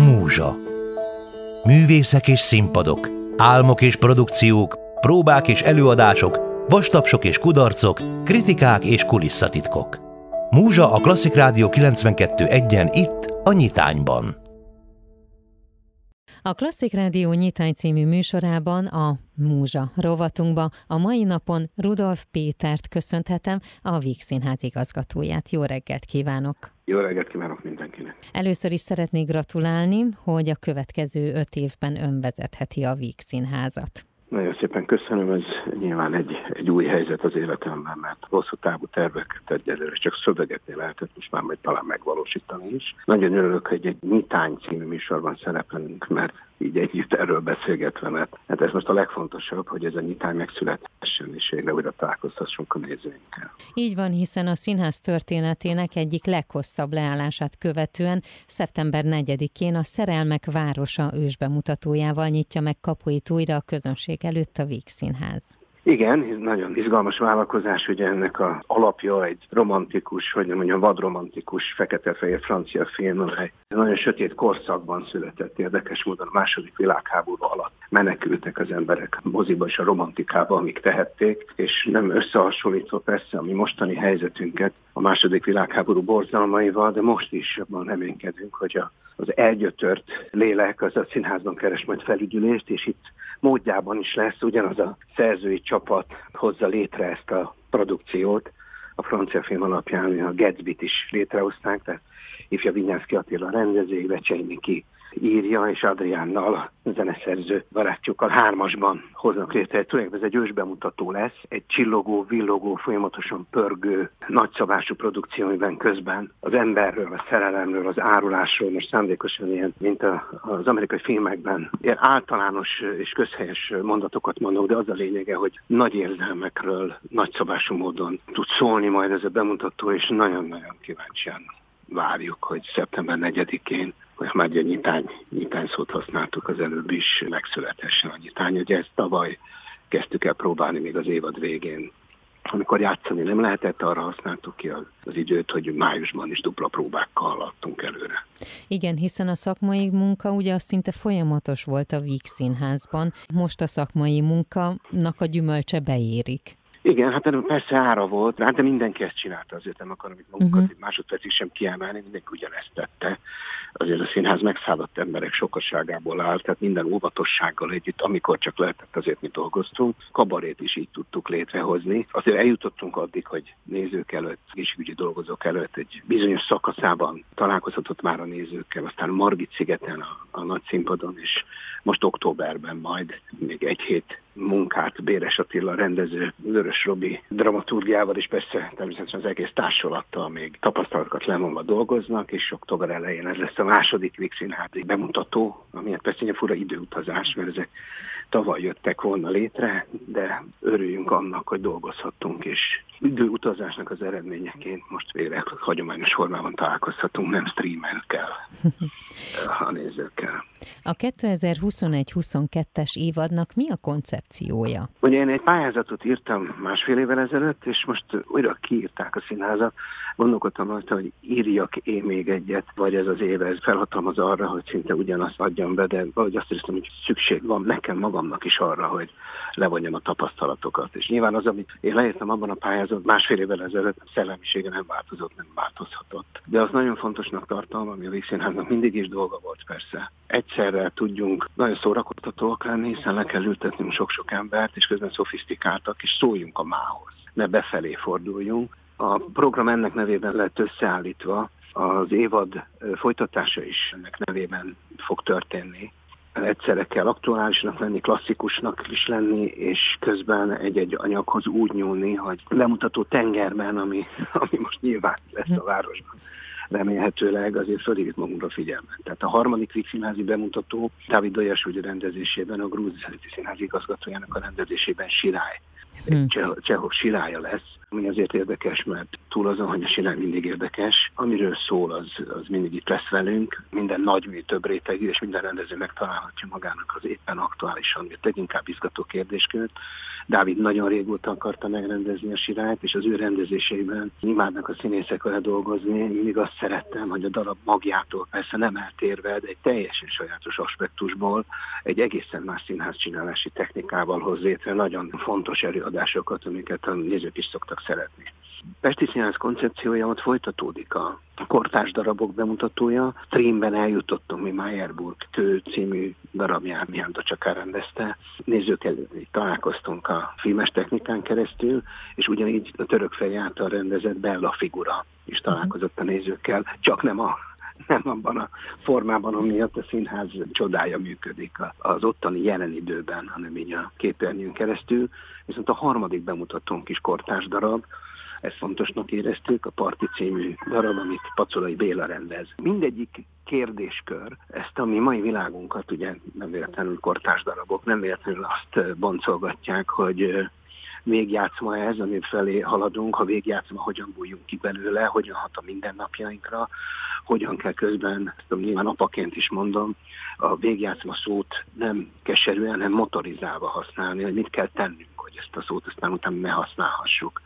Múzsa. Művészek és színpadok, álmok és produkciók, próbák és előadások, vastapsok és kudarcok, kritikák és kulisszatitkok. Múzsa a Klasszik Rádió 92.1-en itt, a Nyitányban. A Klasszik Rádió Nyitány című műsorában a Múzsa rovatunkba a mai napon Rudolf Pétert köszönhetem, a Víg Színház igazgatóját. Jó reggelt kívánok! Jó reggelt kívánok mindenkinek! Először is szeretnék gratulálni, hogy a következő öt évben önvezetheti a Víg Színházat. Nagyon szépen köszönöm, ez nyilván egy, egy új helyzet az életemben, mert hosszú távú terveket egyelőre csak szövegetni lehetett, most már majd talán megvalósítani is. Nagyon örülök, hogy egy Nyitány című műsorban szerepelünk, mert így együtt erről beszélgetve, mert hát ez most a legfontosabb, hogy ez a nyitány megszülethessen, és végre újra találkoztassunk a nézőinkkel. Így van, hiszen a színház történetének egyik leghosszabb leállását követően szeptember 4-én a Szerelmek Városa ősbemutatójával nyitja meg kapuit újra a közönség előtt a Víg Színház. Igen, nagyon izgalmas vállalkozás, ugye ennek a alapja egy romantikus, hogy mondjam, vadromantikus, fekete-fehér francia film, amely nagyon sötét korszakban született érdekes módon a második világháború alatt. Menekültek az emberek moziba és a romantikába, amik tehették, és nem összehasonlítva persze a mi mostani helyzetünket a második világháború borzalmaival, de most is abban reménykedünk, hogy a, az elgyötört lélek az a színházban keres majd felügyülést, és itt módjában is lesz, ugyanaz a szerzői csapat hozza létre ezt a produkciót, a francia film alapján a Gatsby-t is létrehozták, tehát ifja Vinyánszki Attila rendező, Vecsei Miki írja, és Adriánnal, a zeneszerző barátjukkal hármasban hoznak létre. Tulajdonképpen ez egy ősbemutató lesz, egy csillogó, villogó, folyamatosan pörgő, nagyszabású produkció, amiben közben az emberről, a szerelemről, az árulásról, most szándékosan ilyen, mint az amerikai filmekben, ilyen általános és közhelyes mondatokat mondok, de az a lényege, hogy nagy érzelmekről, nagyszabású módon tud szólni majd ez a bemutató, és nagyon-nagyon kíváncsian várjuk, hogy szeptember 4-én hogy már egy nyitány, nyitány szót használtuk az előbb is, megszülethessen a nyitány. Ugye ezt tavaly kezdtük el próbálni még az évad végén. Amikor játszani nem lehetett, arra használtuk ki az, az időt, hogy májusban is dupla próbákkal haladtunk előre. Igen, hiszen a szakmai munka ugye az szinte folyamatos volt a Víg Színházban. Most a szakmai munkanak a gyümölcse beérik. Igen, hát persze ára volt, hát de mindenki ezt csinálta, azért nem akarom itt magunkat uh-huh. egy másodpercig sem kiemelni, mindenki ugyanezt tette. Azért a színház megszállott emberek sokaságából áll, tehát minden óvatossággal együtt, amikor csak lehetett, azért mi dolgoztunk. Kabarét is így tudtuk létrehozni. Azért eljutottunk addig, hogy nézők előtt, egészségügyi dolgozók előtt egy bizonyos szakaszában találkozhatott már a nézőkkel, aztán Margit szigeten a, a nagy színpadon, és most októberben majd még egy hét munkát Béres Attila rendező, Vörös Robi dramaturgiával és persze természetesen az egész társulattal még tapasztalatokat lemondva dolgoznak, és október elején ez lesz a második Vígszínházi bemutató, ami persze egy fura időutazás, mert ezek tavaly jöttek volna létre, de örüljünk annak, hogy dolgozhattunk, és időutazásnak az eredményeként most végre hagyományos formában találkozhatunk, nem streamelkel a nézőkkel. A 2021-22-es évadnak mi a koncepciója? Ugye én egy pályázatot írtam másfél évvel ezelőtt, és most újra kiírták a színházat. Gondolkodtam rajta, hogy írjak én még egyet, vagy ez az év ez felhatalmaz arra, hogy szinte ugyanazt adjam be, de vagy azt hiszem, hogy szükség van nekem magamnak is arra, hogy levonjam a tapasztalatokat. És nyilván az, amit én leírtam abban a pályázat másfél évvel ezelőtt, szellemisége nem változott, nem változhatott. De az nagyon fontosnak tartom, ami a Vígszínháznak mindig is dolga volt persze. Egyszerre tudjunk nagyon szórakoztatóak lenni, hiszen le kell ültetnünk sok-sok embert, és közben szofisztikáltak, és szóljunk a mához. Ne befelé forduljunk. A program ennek nevében lett összeállítva, az évad folytatása is ennek nevében fog történni egyszerre kell aktuálisnak lenni, klasszikusnak is lenni, és közben egy-egy anyaghoz úgy nyúlni, hogy lemutató tengerben, ami, ami most nyilván lesz a városban remélhetőleg azért fölhívjuk magunkra figyelmet. Tehát a harmadik Víg színházi bemutató Dávid Dojas rendezésében, a Grúz Színházi igazgatójának a rendezésében Sirály. Hmm. csehov Sirája lesz, ami azért érdekes, mert túl azon, hogy a sirály mindig érdekes. Amiről szól, az, az mindig itt lesz velünk. Minden nagy mű, több rétegű, és minden rendező megtalálhatja magának az éppen aktuálisan, vagy leginkább izgató kérdéskört. Dávid nagyon régóta akarta megrendezni a sirályt, és az ő rendezéseiben imádnak a színészek vele dolgozni. Mindig azt szerettem, hogy a darab magjától persze nem eltérve, de egy teljesen sajátos aspektusból egy egészen más színház csinálási technikával hoz létre nagyon fontos előadásokat, amiket a nézők is szoktak szeretni. Pesti Színház koncepciója ott folytatódik a kortárs darabok bemutatója. Trémben eljutottunk mi Meyerburg Tő című darabján, Mihály Csaká rendezte. Nézők előtt találkoztunk a filmes technikán keresztül, és ugyanígy a török fej által rendezett Bella figura is találkozott a nézőkkel, csak nem a nem abban a formában, amiatt a színház csodája működik az ottani jelen időben, hanem így a képernyőn keresztül. Viszont a harmadik bemutatónk is kortárs darab, ezt fontosnak éreztük, a Parti című darab, amit Pacolai Béla rendez. Mindegyik kérdéskör, ezt a mi mai világunkat, ugye nem véletlenül kortárs darabok, nem véletlenül azt boncolgatják, hogy végjátszma ez, ami felé haladunk, ha végjátszma, hogyan bújjunk ki belőle, hogyan hat a mindennapjainkra, hogyan kell közben, ezt nyilván apaként is mondom, a végjátszma szót nem keserűen, hanem motorizálva használni, hogy mit kell tennünk, hogy ezt a szót aztán utána ne használhassuk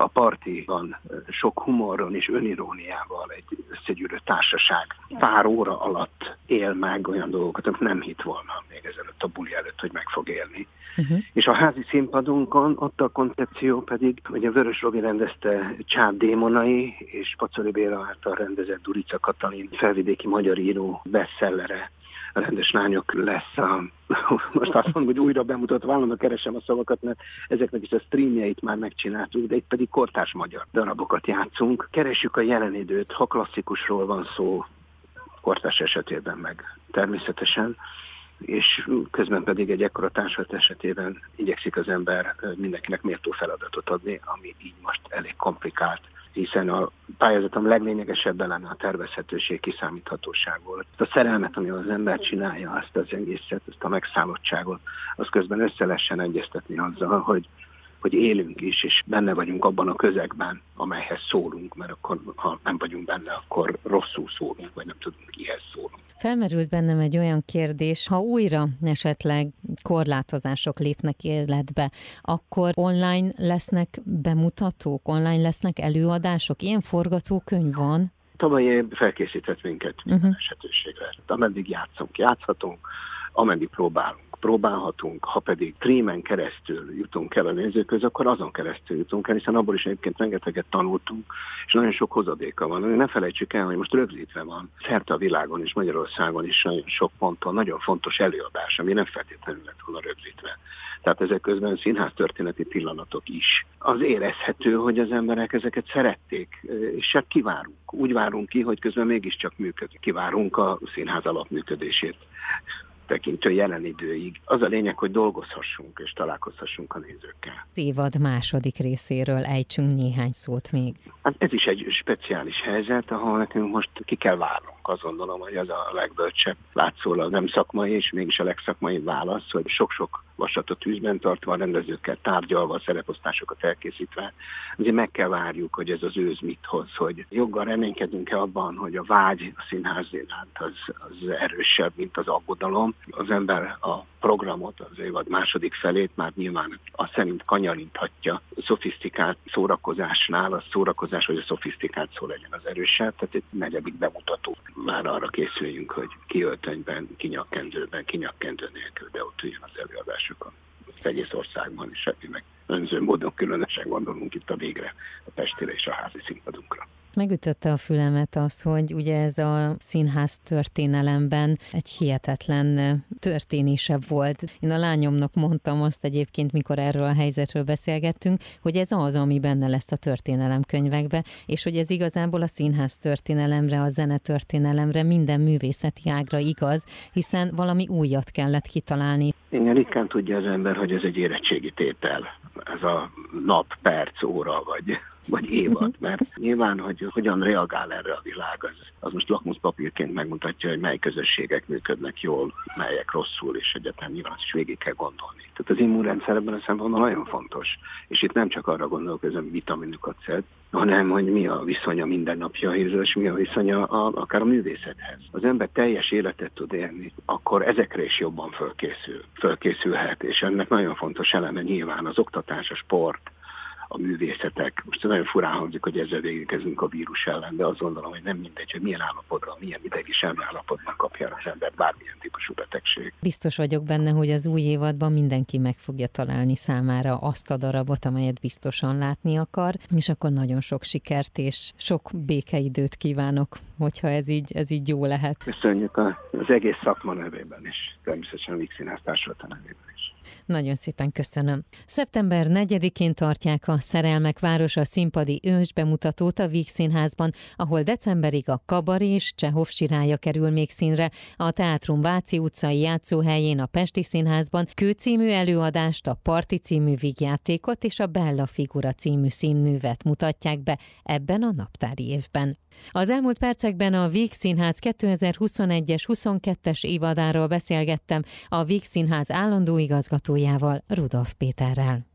a partiban sok humoron és öniróniával egy összegyűrő társaság pár óra alatt él meg olyan dolgokat, amit nem hitt volna még ezelőtt a buli előtt, hogy meg fog élni. Uh-huh. És a házi színpadunkon ott a koncepció pedig, hogy a Vörös Robi rendezte Csád Démonai és Pacoli Béla által rendezett Durica Katalin felvidéki magyar író bestsellere rendes lányok lesz a, most azt mondom, hogy újra bemutatva, vállalom, keresem a szavakat, mert ezeknek is a streamjeit már megcsináltuk, de itt pedig kortárs magyar darabokat játszunk. Keresjük a jelen időt, ha klasszikusról van szó, kortárs esetében meg természetesen, és közben pedig egy ekkora társulat esetében igyekszik az ember mindenkinek méltó feladatot adni, ami így most elég komplikált hiszen a pályázatom leglényegesebb lenne a tervezhetőség, kiszámíthatóság volt. A szerelmet, amivel az ember csinálja, azt az egészet, ezt a megszállottságot, az közben össze lehessen egyeztetni azzal, hogy hogy élünk is, és benne vagyunk abban a közegben, amelyhez szólunk, mert akkor, ha nem vagyunk benne, akkor rosszul szólunk, vagy nem tudunk, kihez szólunk. Felmerült bennem egy olyan kérdés, ha újra esetleg korlátozások lépnek életbe, akkor online lesznek bemutatók, online lesznek előadások? Ilyen forgatókönyv van? Tavaly felkészített minket minden uh-huh. esetőségre. Ameddig játszunk, játszhatunk, ameddig próbálunk próbálhatunk, ha pedig trémen keresztül jutunk el a nézőköz, akkor azon keresztül jutunk el, hiszen abból is egyébként rengeteget tanultunk, és nagyon sok hozadéka van. Ne felejtsük el, hogy most rögzítve van szerte a világon és Magyarországon is nagyon sok ponton nagyon fontos előadás, ami nem feltétlenül lett volna rögzítve. Tehát ezek közben színház történeti pillanatok is. Az érezhető, hogy az emberek ezeket szerették, és csak kivárunk. Úgy várunk ki, hogy közben mégiscsak működik. Kivárunk a színház alapműködését tekintő jelen időig. Az a lényeg, hogy dolgozhassunk és találkozhassunk a nézőkkel. Évad második részéről ejtsünk néhány szót még. Hát ez is egy speciális helyzet, ahol nekünk most ki kell várnunk. Azt gondolom, hogy az a legbölcsebb látszólag nem szakmai, és mégis a legszakmai válasz, hogy sok-sok vasat a tűzben tartva, a rendezőkkel tárgyalva, a szereposztásokat elkészítve. Azért meg kell várjuk, hogy ez az őz mit hoz, hogy joggal reménykedünk-e abban, hogy a vágy a színház az, az erősebb, mint az aggodalom. Az ember a programot, az évad második felét már nyilván azt szerint kanyarinthatja. A szofisztikált szórakozásnál a szórakozás vagy a szofisztikált szó legyen az erősebb, tehát egy negyedik bemutató. Már arra készüljünk, hogy kiöltönyben, kinyakkendőben, kinyakkendő nélkül, de ott üljön előadásokon. Az egész országban is, semmi meg önző módon különösen gondolunk itt a végre, a Pestére és a házi színpadunkra. Megütötte a fülemet az, hogy ugye ez a színház történelemben egy hihetetlen történése volt. Én a lányomnak mondtam azt egyébként, mikor erről a helyzetről beszélgettünk, hogy ez az, ami benne lesz a történelemkönyvekbe, és hogy ez igazából a színház történelemre, a zene történelemre, minden művészeti ágra igaz, hiszen valami újat kellett kitalálni. Igen, ritkán tudja az ember, hogy ez egy érettségi tétel. Ez a nap, perc, óra, vagy vagy évad, mert nyilván, hogy hogyan reagál erre a világ, az, az most lakmuszpapírként megmutatja, hogy mely közösségek működnek jól, melyek rosszul, és egyetem nyilván is végig kell gondolni. Tehát az immunrendszer ebben a szempontból nagyon fontos, és itt nem csak arra gondolok, hogy ez a vitaminokat szed, hanem hogy mi a viszonya mindennapjaihoz, és mi a viszonya a, akár a művészethez. Az ember teljes életet tud élni, akkor ezekre is jobban fölkészül, fölkészülhet, és ennek nagyon fontos eleme nyilván az oktatás, a sport, a művészetek. Most nagyon furán hangzik, hogy ezzel végigkezünk a vírus ellen, de azt gondolom, hogy nem mindegy, hogy milyen állapotban, milyen idegi állapotban kapja az ember bármilyen típusú betegség. Biztos vagyok benne, hogy az új évadban mindenki meg fogja találni számára azt a darabot, amelyet biztosan látni akar, és akkor nagyon sok sikert és sok békeidőt kívánok, hogyha ez így, ez így jó lehet. Köszönjük az egész szakma nevében is, természetesen a Vixinás nevében is. Nagyon szépen köszönöm. Szeptember 4-én tartják a Szerelmek Városa színpadi ős bemutatót a Víg Színházban, ahol decemberig a Kabaré és Csehov sirája kerül még színre, a Teátrum Váci utcai játszóhelyén a Pesti Színházban kőcímű előadást, a Parti című vígjátékot és a Bella Figura című színművet mutatják be ebben a naptári évben. Az elmúlt percekben a Víg Színház 2021-es 22-es évadáról beszélgettem a Víg Színház állandó igazgatójával, Rudolf Péterrel.